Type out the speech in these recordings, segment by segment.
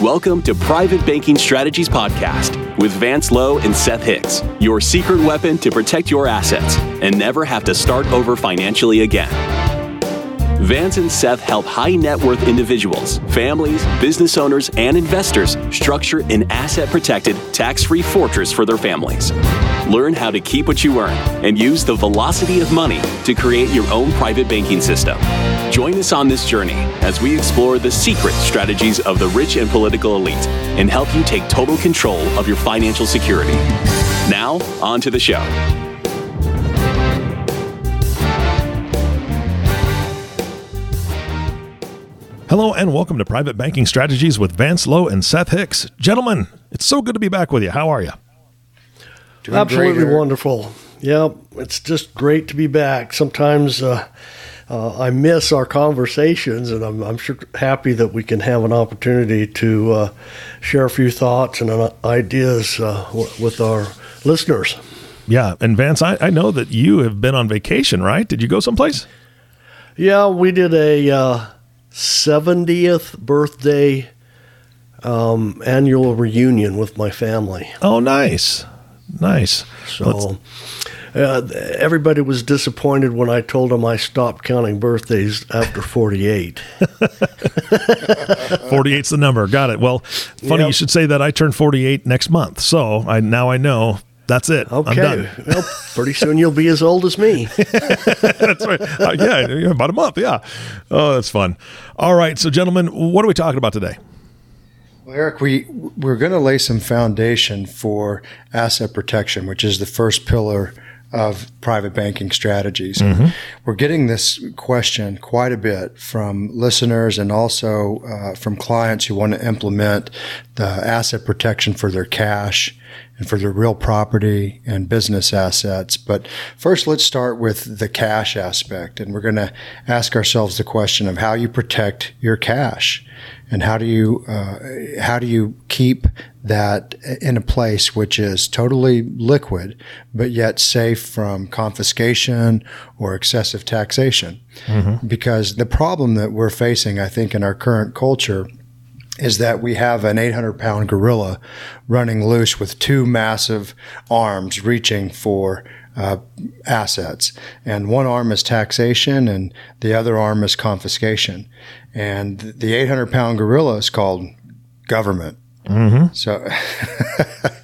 Welcome to Private Banking Strategies Podcast with Vance Lowe and Seth Hicks, your secret weapon to protect your assets and never have to start over financially again. Vance and Seth help high net worth individuals, families, business owners, and investors structure an asset protected, tax free fortress for their families. Learn how to keep what you earn and use the velocity of money to create your own private banking system. Join us on this journey as we explore the secret strategies of the rich and political elite and help you take total control of your financial security. Now, on to the show. Hello and welcome to Private Banking Strategies with Vance Lowe and Seth Hicks. Gentlemen, it's so good to be back with you. How are you? Doing Absolutely wonderful. Yeah, it's just great to be back. Sometimes uh, uh, I miss our conversations, and I'm, I'm, sure happy that we can have an opportunity to uh, share a few thoughts and uh, ideas uh, w- with our listeners. Yeah, and Vance, I, I, know that you have been on vacation, right? Did you go someplace? Yeah, we did a 70th birthday um, annual reunion with my family. Oh, nice. Nice. So uh, everybody was disappointed when I told them I stopped counting birthdays after 48. 48's the number. Got it. Well, funny yep. you should say that. I turn 48 next month. So I now I know that's it. Okay. Well, pretty soon you'll be as old as me. that's right. Uh, yeah, about a month. Yeah. Oh, that's fun. All right. So, gentlemen, what are we talking about today? Well, Eric, we we're going to lay some foundation for asset protection, which is the first pillar of private banking strategies. Mm-hmm. We're getting this question quite a bit from listeners and also uh, from clients who want to implement the asset protection for their cash and for their real property and business assets. But first, let's start with the cash aspect. And we're going to ask ourselves the question of how you protect your cash and how do you uh, how do you keep that in a place which is totally liquid but yet safe from confiscation or excessive taxation mm-hmm. because the problem that we're facing i think in our current culture is that we have an 800 pound gorilla running loose with two massive arms reaching for uh, assets. And one arm is taxation and the other arm is confiscation. And the 800 pound gorilla is called government. Mm-hmm. So,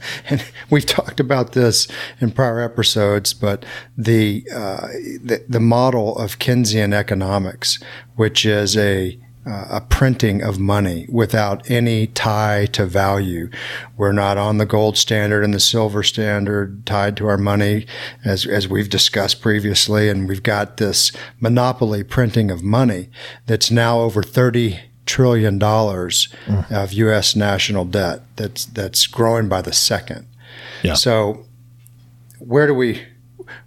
and we've talked about this in prior episodes, but the, uh, the, the model of Keynesian economics, which is a uh, a printing of money without any tie to value. We're not on the gold standard and the silver standard tied to our money, as, as we've discussed previously. And we've got this monopoly printing of money that's now over 30 trillion dollars mm. of U.S. national debt. That's that's growing by the second. Yeah. So where do we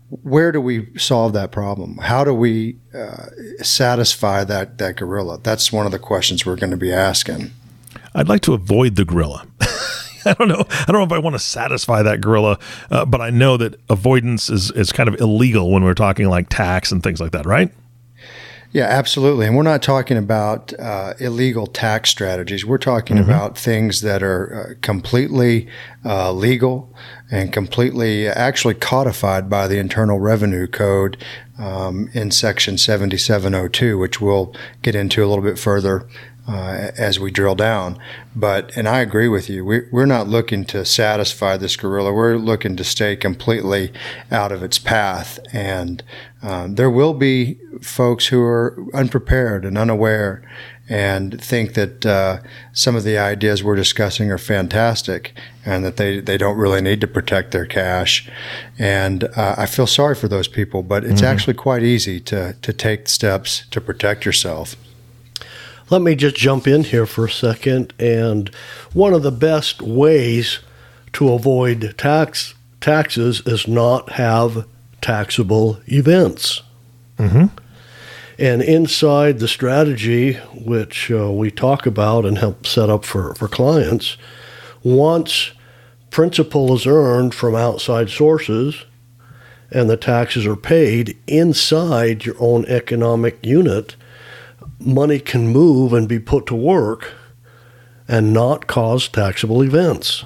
where do we solve that problem? How do we uh, satisfy that that gorilla? That's one of the questions we're going to be asking. I'd like to avoid the gorilla. I don't know. I don't know if I want to satisfy that gorilla, uh, but I know that avoidance is is kind of illegal when we're talking like tax and things like that, right? Yeah, absolutely. And we're not talking about uh, illegal tax strategies. We're talking mm-hmm. about things that are uh, completely uh, legal and completely actually codified by the Internal Revenue Code um, in Section 7702, which we'll get into a little bit further uh, as we drill down. But, and I agree with you, we, we're not looking to satisfy this gorilla. We're looking to stay completely out of its path. And um, there will be folks who are unprepared and unaware and think that uh, some of the ideas we're discussing are fantastic and that they, they don't really need to protect their cash. And uh, I feel sorry for those people, but it's mm-hmm. actually quite easy to, to take steps to protect yourself. Let me just jump in here for a second. And one of the best ways to avoid tax taxes is not have taxable events. Mm-hmm. And inside the strategy, which uh, we talk about and help set up for, for clients, once principal is earned from outside sources and the taxes are paid inside your own economic unit, money can move and be put to work and not cause taxable events.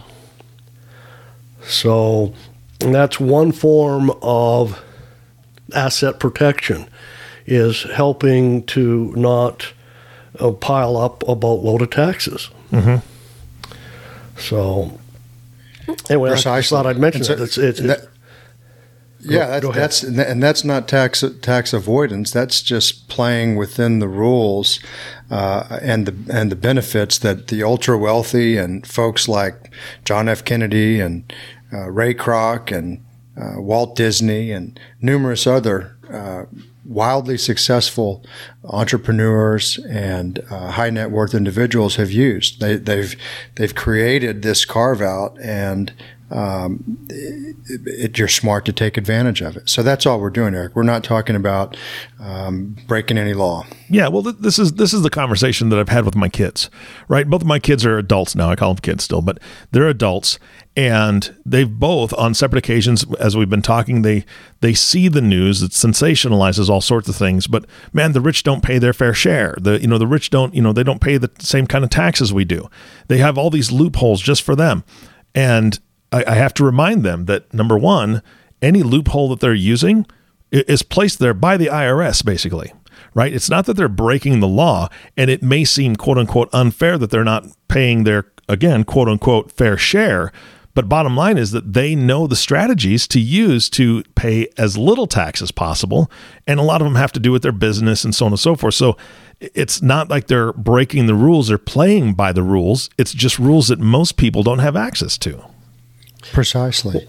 So that's one form of asset protection is helping to not uh, pile up a boatload of taxes. Mm-hmm. So anyway, I just thought I'd mention And it. It's, it's, that- yeah, Go- that's, go that's and and that's not tax tax avoidance. That's just playing within the rules uh, and the and the benefits that the ultra wealthy and folks like John F. Kennedy and uh, Ray Kroc and uh, Walt Disney and numerous other uh, wildly successful entrepreneurs and uh, high net worth individuals have used. They, they've they've created this carve out and um, it, it, you're smart to take advantage of it. So that's all we're doing, Eric. We're not talking about um, breaking any law. Yeah, well, th- this is this is the conversation that I've had with my kids. Right, both of my kids are adults now. I call them kids still, but they're adults, and they've both, on separate occasions, as we've been talking, they they see the news that sensationalizes all sorts of things. But man, the rich don't pay their fair share. The you know the rich don't you know they don't pay the same kind of taxes we do. They have all these loopholes just for them, and I, I have to remind them that number one, any loophole that they're using is placed there by the IRS, basically right? It's not that they're breaking the law, and it may seem quote unquote unfair that they're not paying their, again, quote unquote, fair share. But bottom line is that they know the strategies to use to pay as little tax as possible. And a lot of them have to do with their business and so on and so forth. So it's not like they're breaking the rules, they're playing by the rules. It's just rules that most people don't have access to. Precisely.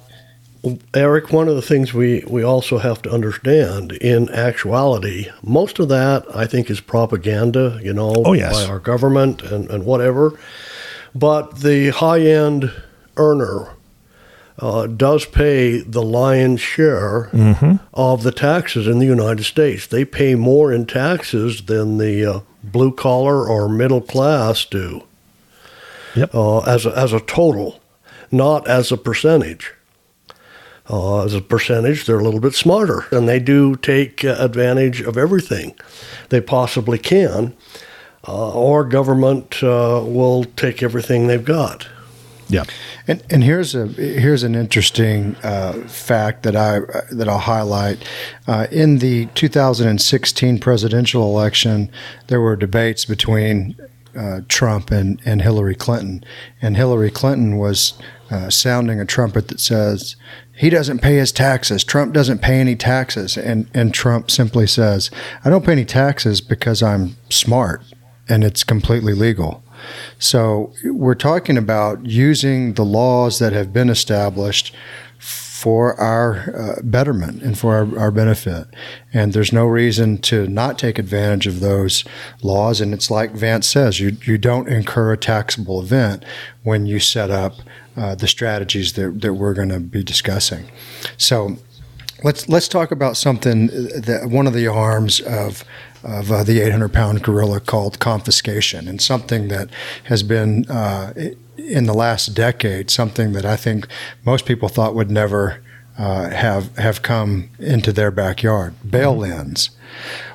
Eric, one of the things we, we also have to understand in actuality, most of that I think is propaganda, you know, Oh, yes. by our government and, and whatever. But the high end earner uh, does pay the lion's share of the taxes in the United States. They pay more in taxes than the uh, blue collar or middle class do Yep. uh, as, a, as a total, not as a percentage. Uh, as a percentage, they're a little bit smarter, and they do take uh, advantage of everything they possibly can, uh, or government uh, will take everything they've got. Yeah. And, and here's a here's an interesting uh, fact that I that I'll highlight. Uh, in the 2016 presidential election, there were debates between uh, Trump and, and Hillary Clinton, and Hillary Clinton was uh, sounding a trumpet that says he doesn't pay his taxes. Trump doesn't pay any taxes, and and Trump simply says, "I don't pay any taxes because I'm smart and it's completely legal." So we're talking about using the laws that have been established for our uh, betterment and for our, our benefit. And there's no reason to not take advantage of those laws. And it's like Vance says, you, you don't incur a taxable event when you set up uh, the strategies that, that we're going to be discussing. So let's let's talk about something that one of the arms of of uh, the 800 pound gorilla called confiscation, and something that has been uh, in the last decade something that I think most people thought would never uh, have have come into their backyard. Bail-ins.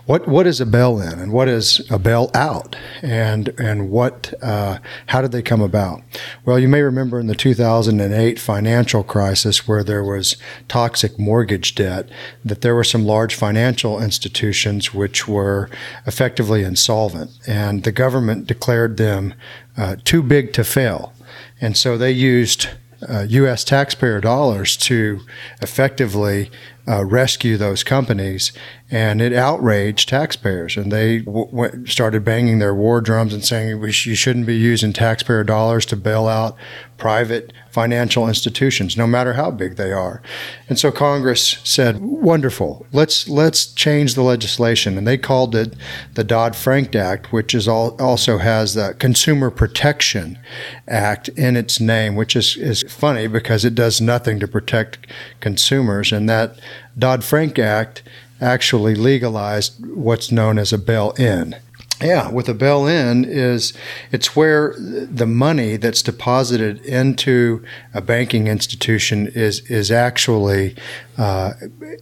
What what is a bail-in and what is a bail-out, and and what uh, how did they come about? Well, you may remember in the 2008 financial crisis where there was toxic mortgage debt, that there were some large financial institutions which were effectively insolvent, and the government declared them uh, too big to fail, and so they used uh, U.S. taxpayer dollars to effectively uh, rescue those companies, and it outraged taxpayers. And they w- w- started banging their war drums and saying sh- you shouldn't be using taxpayer dollars to bail out private financial institutions, no matter how big they are. And so Congress said, "Wonderful, let's let's change the legislation." And they called it the Dodd Frank Act, which is all, also has the Consumer Protection Act in its name, which is is funny because it does nothing to protect consumers, and that Dodd Frank Act actually legalized what's known as a bail-in. Yeah, with a bail-in is it's where the money that's deposited into a banking institution is is actually uh,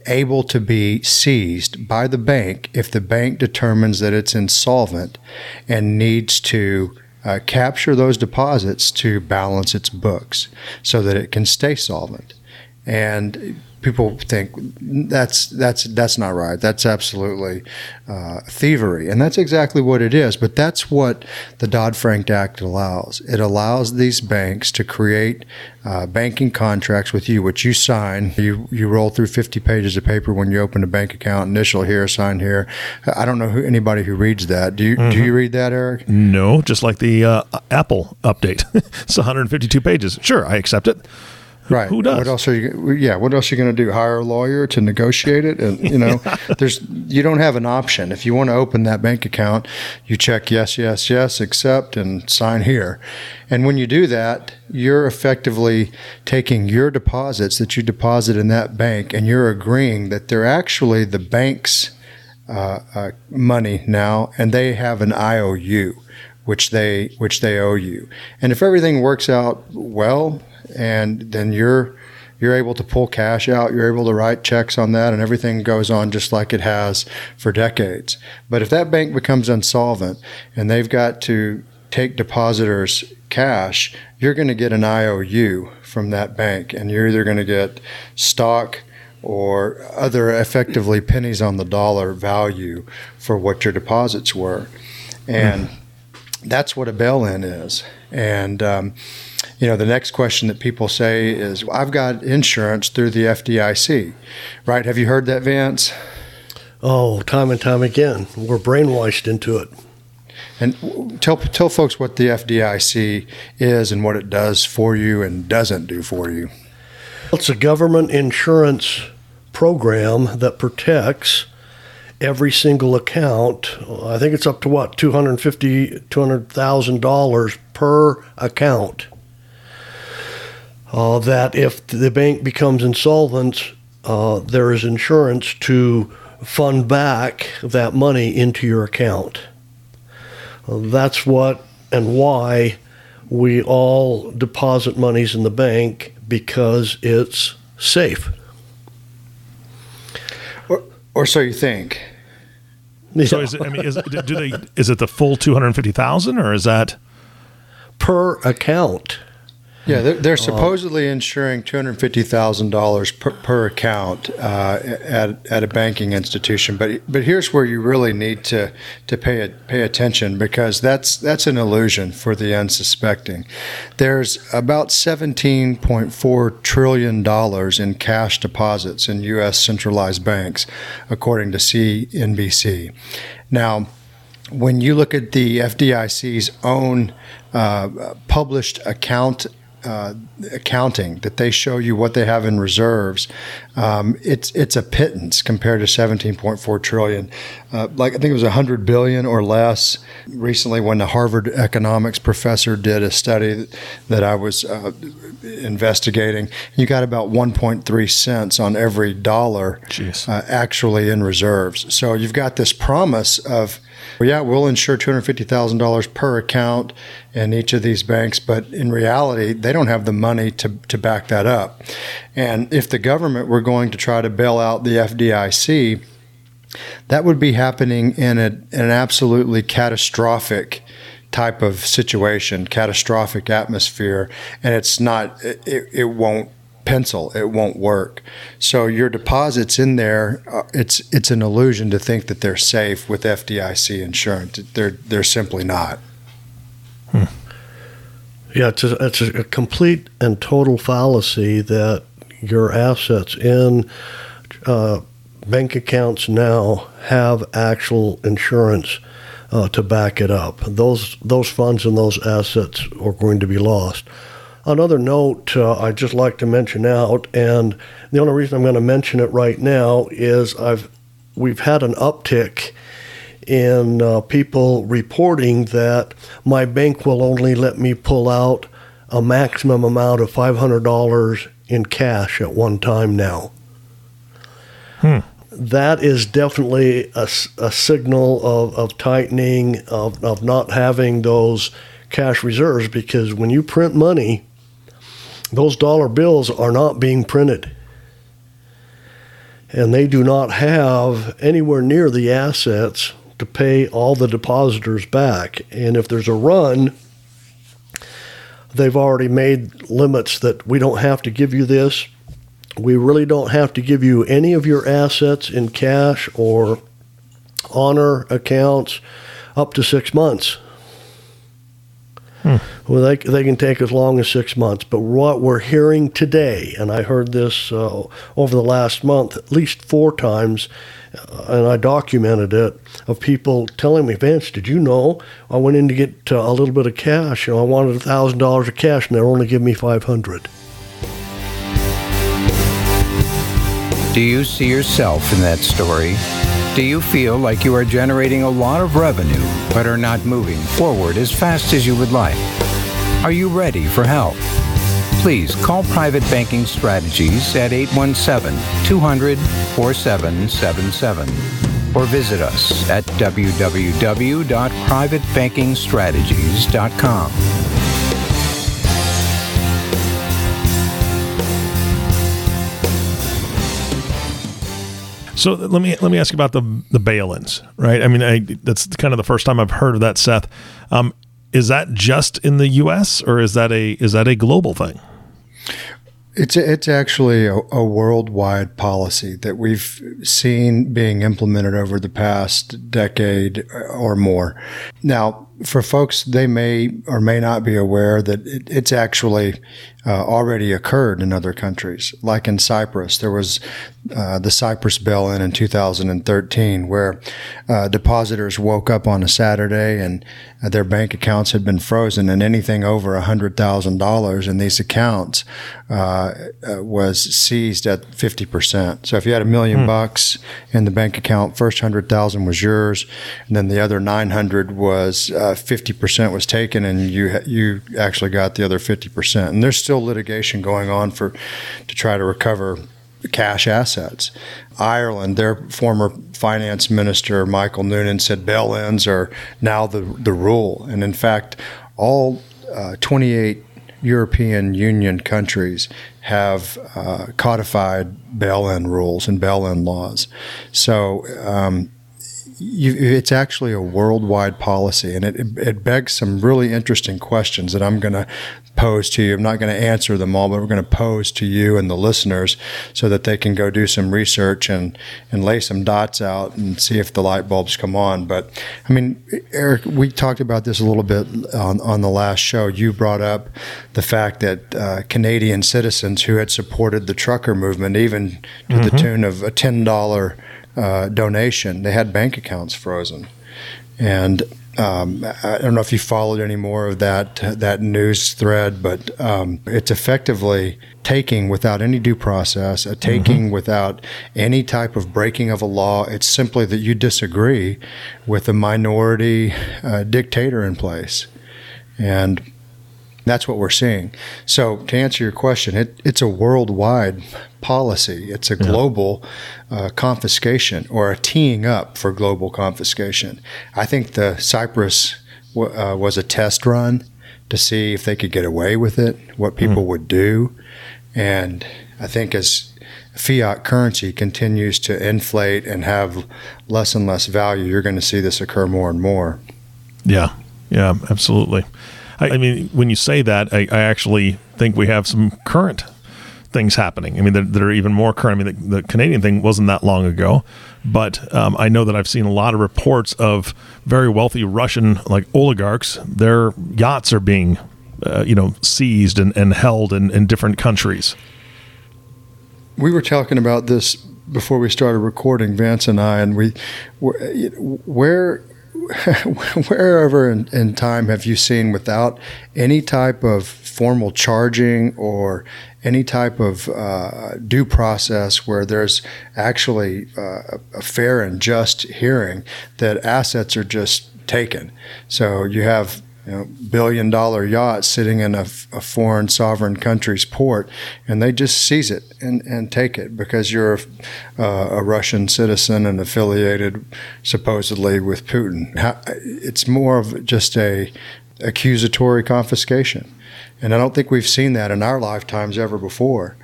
able to be seized by the bank if the bank determines that it's insolvent and needs to uh, capture those deposits to balance its books so that it can stay solvent. And people think that's that's that's not right. That's absolutely uh, thievery, and that's exactly what it is. But that's what the Dodd Frank Act allows. It allows these banks to create uh, banking contracts with you, which you sign. You you roll through 50 pages of paper when you open a bank account. Initial here, sign here. I don't know who anybody who reads that. Do you mm-hmm. do you read that, Eric? No, just like the uh, Apple update. it's 152 pages. Sure, I accept it. Right. Who does? What else are you? Yeah. What else are you going to do? Hire a lawyer to negotiate it? And you know, there's you don't have an option. If you want to open that bank account, you check yes, yes, yes, accept, and sign here. And when you do that, you're effectively taking your deposits that you deposit in that bank, and you're agreeing that they're actually the bank's uh, uh, money now, and they have an IOU which they which they owe you. And if everything works out well, and then you're you're able to pull cash out, you're able to write checks on that, and everything goes on just like it has for decades. But if that bank becomes insolvent and they've got to take depositors' cash, you're going to get an IOU from that bank, and you're either going to get stock or other effectively pennies on the dollar value for what your deposits were. And mm. that's what a bail in is. And, um, you know, the next question that people say is, I've got insurance through the FDIC, right? Have you heard that, Vance? Oh, time and time again. We're brainwashed into it. And tell tell folks what the FDIC is and what it does for you and doesn't do for you. It's a government insurance program that protects every single account. I think it's up to what, $250,000, $200,000 per account uh, that if the bank becomes insolvent, uh, there is insurance to fund back that money into your account. Uh, that's what and why we all deposit monies in the bank because it's safe. Or, or so you think. Yeah. So is it? I mean, is do they? Is it the full two hundred fifty thousand, or is that per account? Yeah, they're, they're supposedly insuring two hundred fifty thousand dollars per account uh, at at a banking institution. But but here's where you really need to to pay pay attention because that's that's an illusion for the unsuspecting. There's about seventeen point four trillion dollars in cash deposits in U.S. centralized banks, according to CNBC. Now when you look at the FDIC's own uh, published account uh, accounting that they show you what they have in reserves, um, it's it's a pittance compared to 17.4 trillion. Uh, like I think it was 100 billion or less recently when the Harvard economics professor did a study that I was uh, investigating. You got about 1.3 cents on every dollar uh, actually in reserves. So you've got this promise of well, yeah, we'll insure $250,000 per account in each of these banks, but in reality, they don't have the money to, to back that up. And if the government were going to try to bail out the FDIC, that would be happening in, a, in an absolutely catastrophic type of situation, catastrophic atmosphere, and it's not, it, it won't pencil. It won't work. So your deposits in there, uh, it's it's an illusion to think that they're safe with FDIC insurance. They're they're simply not. Hmm. Yeah, it's a, it's a complete and total fallacy that your assets in uh, bank accounts now have actual insurance uh, to back it up. Those those funds and those assets are going to be lost. Another note uh, I'd just like to mention out, and the only reason I'm going to mention it right now is I've we've had an uptick in uh, people reporting that my bank will only let me pull out a maximum amount of $500 in cash at one time now. Hmm. That is definitely a, a signal of, of tightening, of, of not having those cash reserves because when you print money, those dollar bills are not being printed. And they do not have anywhere near the assets to pay all the depositors back. And if there's a run they've already made limits that we don't have to give you this. We really don't have to give you any of your assets in cash or honor accounts up to six months. Hmm. Well, they, they can take as long as six months. But what we're hearing today, and I heard this uh, over the last month at least four times, uh, and I documented it, of people telling me, Vance, did you know I went in to get uh, a little bit of cash and I wanted $1,000 of cash and they're only giving me 500 Do you see yourself in that story? Do you feel like you are generating a lot of revenue but are not moving forward as fast as you would like? Are you ready for help? Please call Private Banking Strategies at 817 200 4777 or visit us at www.privatebankingstrategies.com. So let me let me ask you about the the bail-ins, right? I mean, I, that's kind of the first time I've heard of that, Seth. Um, is that just in the U.S. or is that a is that a global thing? It's it's actually a, a, worldwide policy that we've seen being implemented over the past decade or more. Now, for folks, they may or may not be aware that it, it's actually uh, already occurred in other countries. Like in Cyprus, there was uh, the Cyprus bail-in in 2013, where uh, depositors woke up on a Saturday and uh, their bank accounts had been frozen, and anything over $100,000 in these accounts uh, uh, was seized at 50%. So if you had a million hmm. bucks in the bank account, first 100,000 was yours, and then the other 900 was fifty percent was taken, and you you actually got the other fifty percent. And there's still litigation going on for to try to recover cash assets. Ireland, their former finance minister Michael Noonan said bail-ins are now the the rule, and in fact, all uh, 28 European Union countries have uh, codified bail-in rules and bail-in laws. So. Um, you, it's actually a worldwide policy, and it, it begs some really interesting questions that I'm going to pose to you. I'm not going to answer them all, but we're going to pose to you and the listeners so that they can go do some research and, and lay some dots out and see if the light bulbs come on. But I mean, Eric, we talked about this a little bit on, on the last show. You brought up the fact that uh, Canadian citizens who had supported the trucker movement, even to mm-hmm. the tune of a $10 uh, donation, they had bank accounts frozen. And um, I don't know if you followed any more of that that news thread, but um, it's effectively taking without any due process, a taking mm-hmm. without any type of breaking of a law. It's simply that you disagree with a minority uh, dictator in place, and that's what we're seeing. So, to answer your question, it, it's a worldwide policy. It's a global uh, confiscation or a teeing up for global confiscation. I think the Cyprus w- uh, was a test run to see if they could get away with it, what people mm. would do. And I think as fiat currency continues to inflate and have less and less value, you're going to see this occur more and more. Yeah, yeah, absolutely. I, I mean, when you say that, I, I, actually think we have some current things happening. I mean, that, are even more current. I mean, the, the, Canadian thing wasn't that long ago, but um, I know that I've seen a lot of reports of very wealthy Russian like oligarchs. Their yachts are being, uh, you know, seized and, and held in, in different countries. We were talking about this before we started recording, Vance and I, and we, where wherever in, in, time have you seen without any type of formal charging or any type of uh, due process where there's actually uh, a fair and just hearing that assets are just taken? So you have you know, billion dollar yacht sitting in a, a, foreign sovereign country's port, and they just seize it and, and take it because you're a, uh, a Russian citizen and affiliated supposedly with Putin. It's more of just a accusatory confiscation, and I don't think we've seen that in our lifetimes ever before.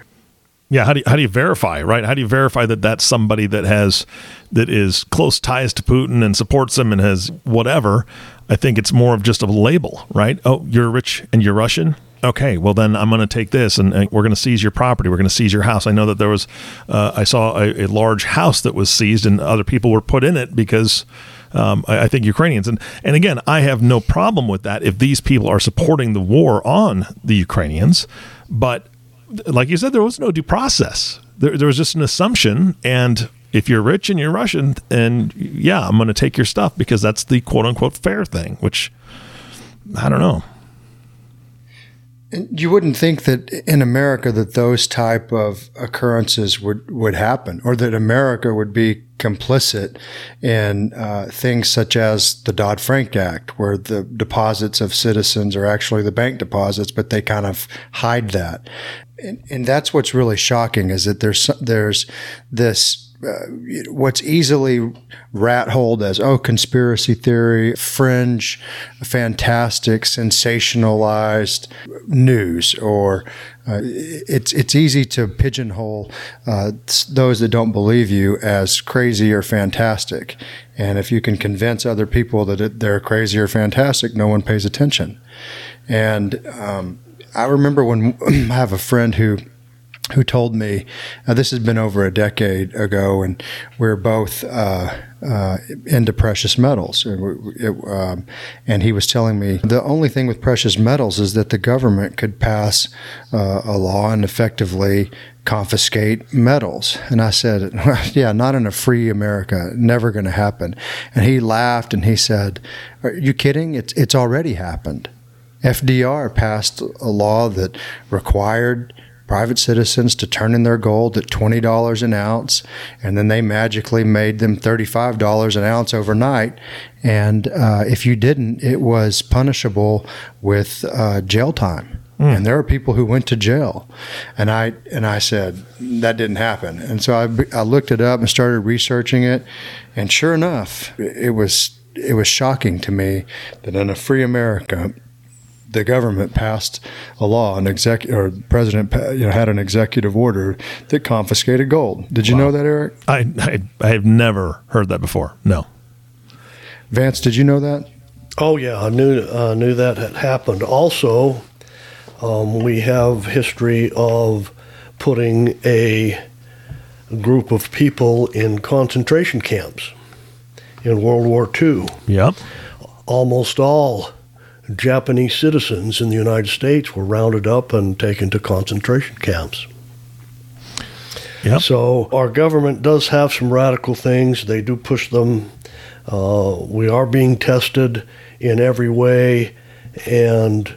Yeah, how do you, how do you verify, right? How do you verify that that's somebody that has that is close ties to Putin and supports him and has whatever? I think it's more of just a label, right? Oh, you're rich and you're Russian. okay, well then I'm going to take this and, and we're going to seize your property. We're going to seize your house. I know that there was, uh, I saw a, a, large house that was seized and other people were put in it because. Um, I, I, think Ukrainians and and again, I have no problem with that if these people are supporting the war on the Ukrainians, but like you said, there was no due process. There, there was just an assumption, and if you're rich and you're Russian, and yeah, I'm going to take your stuff because that's the quote unquote fair thing, which I don't know. You wouldn't think that in America that those type of occurrences would, would happen, or that America would be complicit in uh, things such as the Dodd Frank Act, where the deposits of citizens are actually the bank deposits, but they kind of hide that. And, and that's what's really shocking is that there's there's this uh, what's easily rat holed as oh conspiracy theory, fringe, fantastic, sensationalized news, or uh, it's it's easy to pigeonhole uh, those that don't believe you as crazy or fantastic, and if you can convince other people that they're crazy or fantastic, no one pays attention. And um, I remember when I have a friend who who told me uh, this has been over a decade ago, and we're both uh, uh, into precious metals. It, um, and he was telling me the only thing with precious metals is that the government could pass uh, a law and effectively confiscate metals. And I said, Yeah, not in a free America, never going to happen. And he laughed and he said, Are you kidding? It's, it's already happened. FDR passed a law that required private citizens to turn in their gold at $20 an ounce, and then they magically made them $35 an ounce overnight. And uh, if you didn't, it was punishable with uh, jail time. Mm. And there are people who went to jail, and I and I said that didn't happen. And so I, I looked it up and started researching it, and sure enough, it was it was shocking to me that in a free America, the government passed a law, an exec or president you know, had an executive order that confiscated gold. Did you wow. know that, Eric? I, I I have never heard that before. No. Vance, did you know that? Oh yeah, I knew uh, knew that had happened. Also, um, we have history of putting a group of people in concentration camps in World War II. Yep. Almost all Japanese citizens in the United States were rounded up and taken to concentration camps. Yep. So our government does have some radical things. They do push them. Uh, we are being tested in every way, and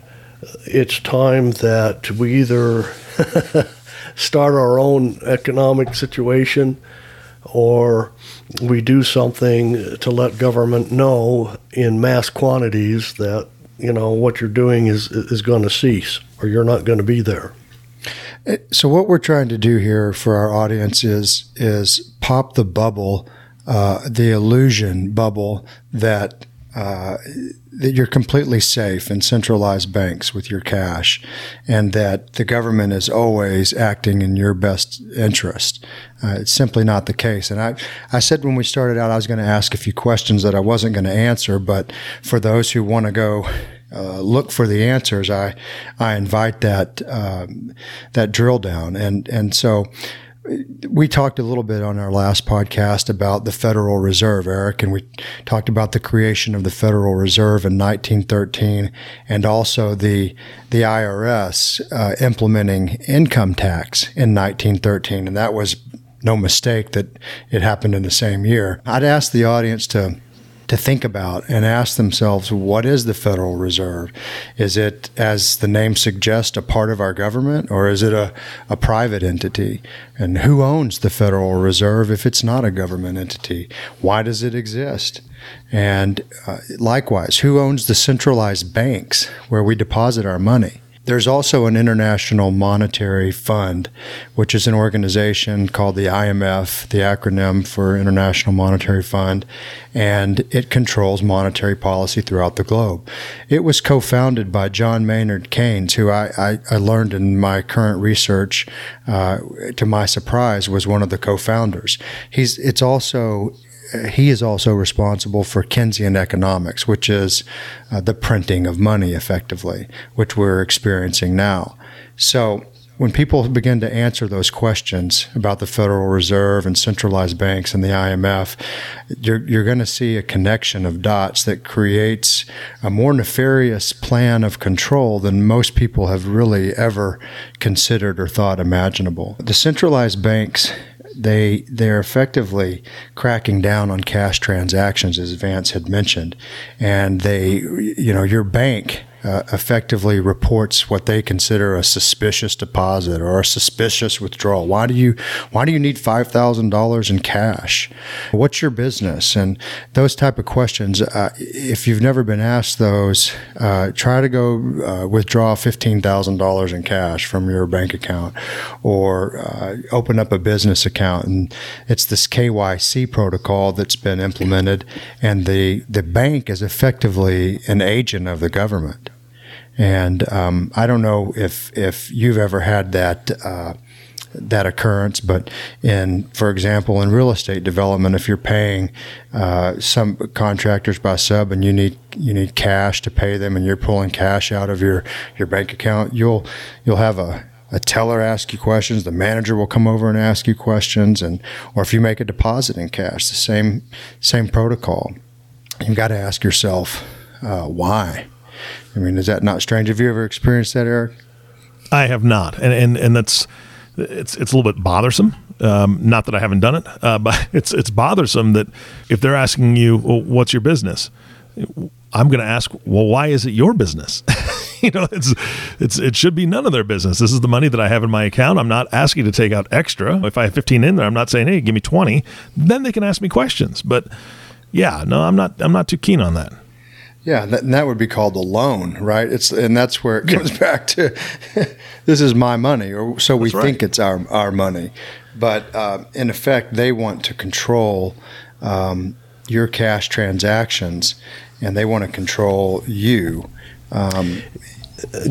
it's time that we either start our own economic situation or we do something to let government know in mass quantities that you know what you're doing is is going to cease or you're not going to be there. So what we're trying to do here for our audience is is pop the bubble uh, the illusion bubble that that you're completely safe in centralized banks with your cash, and that the government is always acting in your best interest. Uh, it's simply not the case. And I, I said when we started out, I was going to ask a few questions that I wasn't going to answer, but for those who want to go uh, look for the answers, I I invite that um, that drill down, and and so we talked a little bit on our last podcast about the Federal Reserve, Eric, and we talked about the creation of the Federal Reserve in 1913, and also the the IRS uh, implementing income tax in 1913, and that was no mistake that it happened in the same year. I'd ask the audience to to think about and ask themselves what is the Federal Reserve? Is it, as the name suggests, a part of our government or is it a, a private entity? And who owns the Federal Reserve if it's not a government entity? Why does it exist? And uh, likewise, who owns the centralized banks where we deposit our money? There's also an International Monetary Fund, which is an organization called the IMF, the acronym for International Monetary Fund, and it controls monetary policy throughout the globe. It was co founded by John Maynard Keynes, who I, I, I learned in my current research, uh, to my surprise, was one of the co founders. He's, it's also he is also responsible for Keynesian economics, which is uh, the printing of money, effectively, which we're experiencing now. So when people begin to answer those questions about the Federal Reserve and centralized banks and the IMF, you're, you're going to see a connection of dots that creates a more nefarious plan of control than most people have really ever considered or thought imaginable. The centralized banks they they're effectively cracking down on cash transactions, as Vance had mentioned, and they, you know, your bank uh, effectively reports what they consider a suspicious deposit or a suspicious withdrawal. Why do you why do you need five thousand dollars in cash? What's your business? And those type of questions. Uh, if you've never been asked those, uh, try to go uh, withdraw fifteen thousand dollars in cash from your bank account, or uh, open up a business account. And it's this KYC protocol that's been implemented, and the the bank is effectively an agent of the government. And um, I don't know if if you've ever had that. Uh, that occurrence, but in, for example, in real estate development, if you're paying uh, some contractors by sub and you need you need cash to pay them, and you're pulling cash out of your your bank account, you'll you'll have a a teller ask you questions. The manager will come over and ask you questions, and or if you make a deposit in cash, the same same protocol. You've got to ask yourself uh, why. I mean, is that not strange? Have you ever experienced that, Eric? I have not, and and and that's it's it's a little bit bothersome. Um, not that I haven't done it, uh, but it's it's bothersome that if they're asking you, well, "What's your business?" I'm going to ask, "Well, why is it your business?" you know, it's it's it should be none of their business. This is the money that I have in my account. I'm not asking to take out extra. If I have 15 in there, I'm not saying, "Hey, give me 20." Then they can ask me questions. But yeah, no, I'm not I'm not too keen on that. Yeah, that, and that would be called a loan, right? It's and that's where it comes back to this is my money, or so we right. think it's our our money, but uh, in effect, they want to control um, your cash transactions, and they want to control you. Um,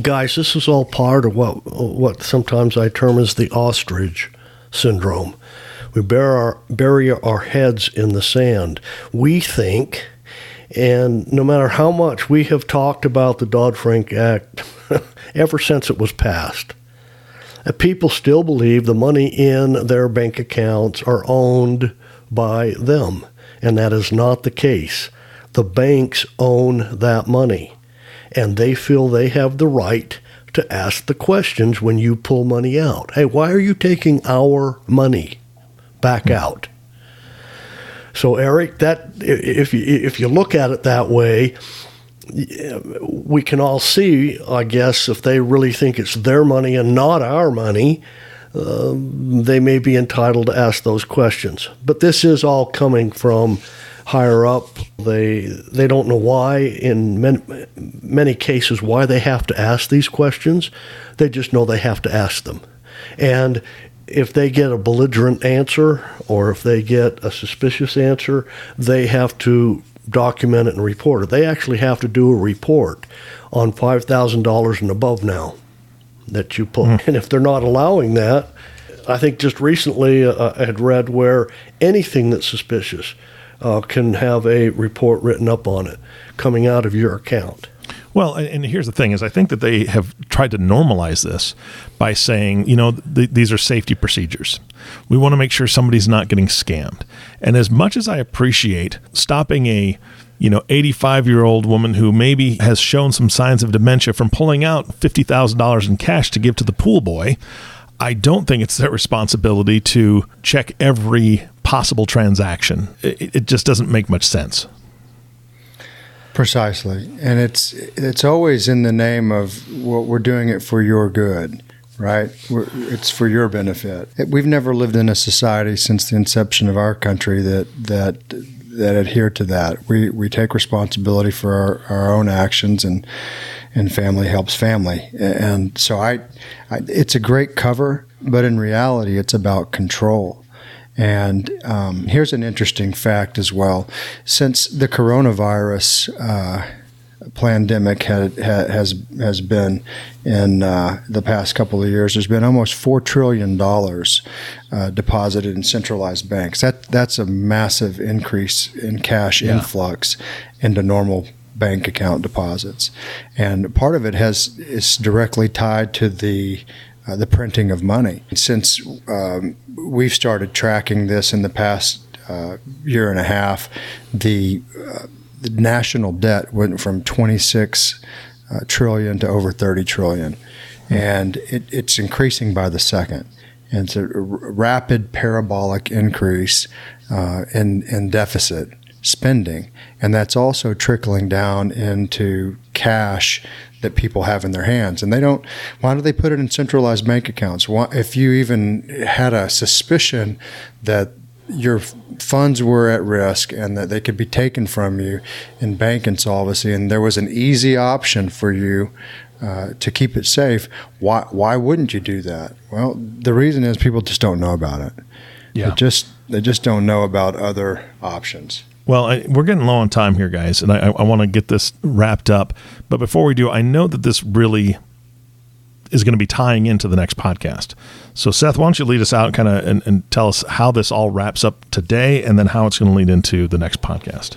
Guys, this is all part of what what sometimes I term as the ostrich syndrome. We bury our, bury our heads in the sand. We think and no matter how much we have talked about the Dodd Frank Act ever since it was passed, uh, people still believe the money in their bank accounts are owned by them. And that is not the case. The banks own that money, and they feel they have the right to ask the questions when you pull money out. Hey, why are you taking our money back out? So, Eric, that if you if you look at it that way, we can all see, I guess, if they really think it's their money and not our money, uh, they may be entitled to ask those questions. But this is all coming from higher up. They they don't know why in many, many cases why they have to ask these questions. They just know they have to ask them. And if they get a belligerent answer or if they get a suspicious answer, they have to document it and report it. They actually have to do a report on $5,000 and above now that you put. Mm. And if they're not allowing that, I think just recently uh, I had read where anything that's suspicious uh, can have a report written up on it coming out of your account. Well, and here's the thing: is I think that they have tried to normalize this by saying, you know, th- these are safety procedures. We want to make sure somebody's not getting scammed. And as much as I appreciate stopping a you know, 85 year old woman who maybe has shown some signs of dementia from pulling out $50,000 in cash to give to the pool boy. I don't think it's their responsibility to check every possible transaction. It, it just doesn't make much sense. Precisely, and it's it's always in the name of what we're doing it for your good, right? We're, it's for your benefit. We've never lived in a society since the inception of our country that that that adhere to that. We we take responsibility for our, our own actions and and family helps family. And so I, I, it's a great cover, but in reality, it's about control. And um, here's an interesting fact as well. Since the coronavirus uh, pandemic ha, has has been in uh, the past couple of years. There's been almost four trillion dollars uh, deposited in centralized banks. That that's a massive increase in cash yeah. influx into normal bank account deposits, and part of it has is directly tied to the uh, the printing of money. Since um, we've started tracking this in the past uh, year and a half, the, uh, the national debt went from 26 uh, trillion to over 30 trillion, and it, it's increasing by the second. And it's a rapid parabolic increase uh, in in deficit spending, and that's also trickling down into cash that people have in their hands. And they don't, why do they put it in centralized bank accounts? Why, if you even had a suspicion that your funds were at risk and that they could be taken from you in bank insolvency, and there was an easy option for you uh, to keep it safe, why why wouldn't you do that? Well, the reason is people just don't know about it. Yeah. They just they just don't know about other options. Well, I, we're getting low on time here, guys, and I, I want to get this wrapped up. But before we do, I know that this really is going to be tying into the next podcast. So, Seth, why don't you lead us out kind of and, and tell us how this all wraps up today and then how it's going to lead into the next podcast?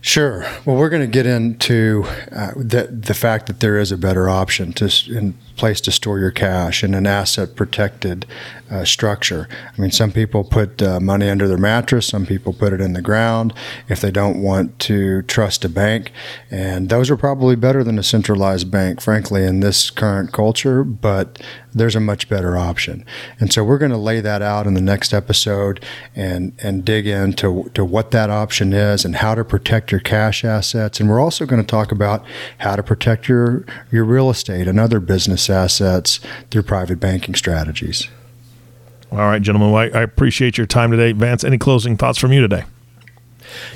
Sure. Well, we're going to get into uh, the the fact that there is a better option to in place to store your cash in an asset protected uh, structure. I mean, some people put uh, money under their mattress, some people put it in the ground if they don't want to trust a bank, and those are probably better than a centralized bank, frankly, in this current culture. But there's a much better option, and so we're going to lay that out in the next episode and and dig into to what that option is and how to protect your cash assets, and we're also going to talk about how to protect your your real estate and other business assets through private banking strategies. All right, gentlemen. Well, I, appreciate your time today. Vance, any closing thoughts from you today?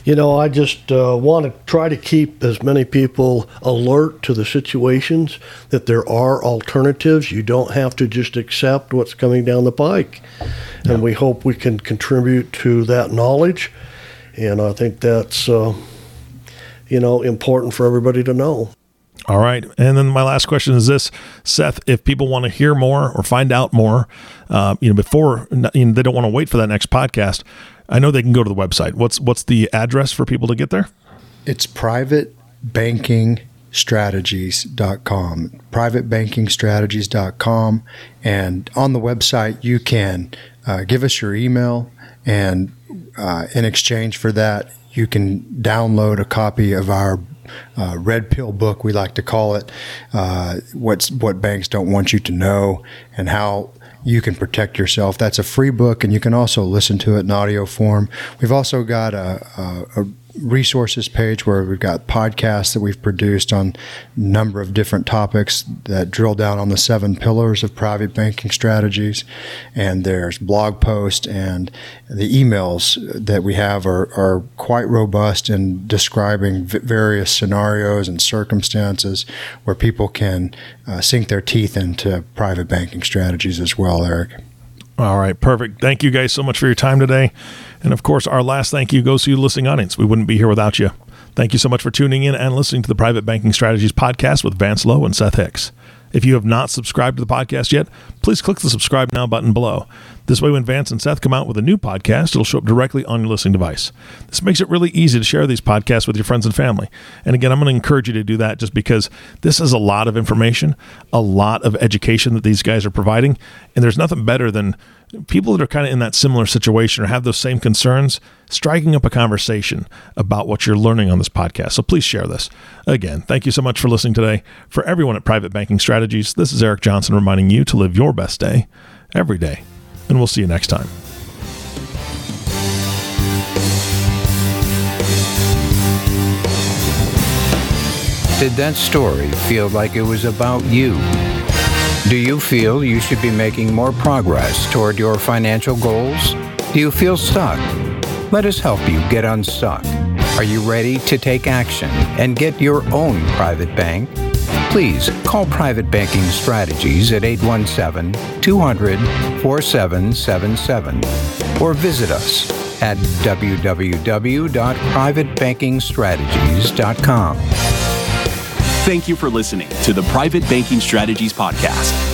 You know, I just uh, want to try to keep as many people alert to the situations that there are alternatives. You don't have to just accept what's coming down the pike. Yeah. And we hope we can contribute to that knowledge. And I think that's, uh, you know, important for everybody to know. All right. And then my last question is this Seth, if people want to hear more or find out more, uh, you know, before you know, they don't want to wait for that next podcast, I know they can go to the website. What's what's the address for people to get there? It's privatebankingstrategies.com. Privatebankingstrategies.com. And on the website, you can uh, give us your email, and uh, in exchange for that, you can download a copy of our uh, red pill book, we like to call it. Uh, what's what banks don't want you to know, and how you can protect yourself. That's a free book, and you can also listen to it in audio form. We've also got a, a, a resources page where we've got podcasts that we've produced on a number of different topics that drill down on the seven pillars of private banking strategies. And there's blog posts and the emails that we have are, are quite robust in describing various scenarios and circumstances where people can uh, sink their teeth into private banking strategies as well, Eric. All right, perfect. Thank you guys so much for your time today. And of course, our last thank you goes to you, listening audience. We wouldn't be here without you. Thank you so much for tuning in and listening to the Private Banking Strategies podcast with Vance Lowe and Seth Hicks. If you have not subscribed to the podcast yet, please click the subscribe now button below. This way, when Vance and Seth come out with a new podcast, it'll show up directly on your listening device. This makes it really easy to share these podcasts with your friends and family. And again, I'm going to encourage you to do that just because this is a lot of information, a lot of education that these guys are providing. And there's nothing better than people that are kind of in that similar situation or have those same concerns, striking up a conversation about what you're learning on this podcast. So please share this. Again, thank you so much for listening today. For everyone at Private Banking Strategies, this is Eric Johnson reminding you to live your best day every day and we'll see you next time. Did that story feel like it was about you? Do you feel you should be making more progress toward your financial goals? Do you feel stuck? Let us help you get unstuck. Are you ready to take action and get your own private bank? please call Private Banking Strategies at 817 200 4777 or visit us at www.privatebankingstrategies.com. Thank you for listening to the Private Banking Strategies Podcast.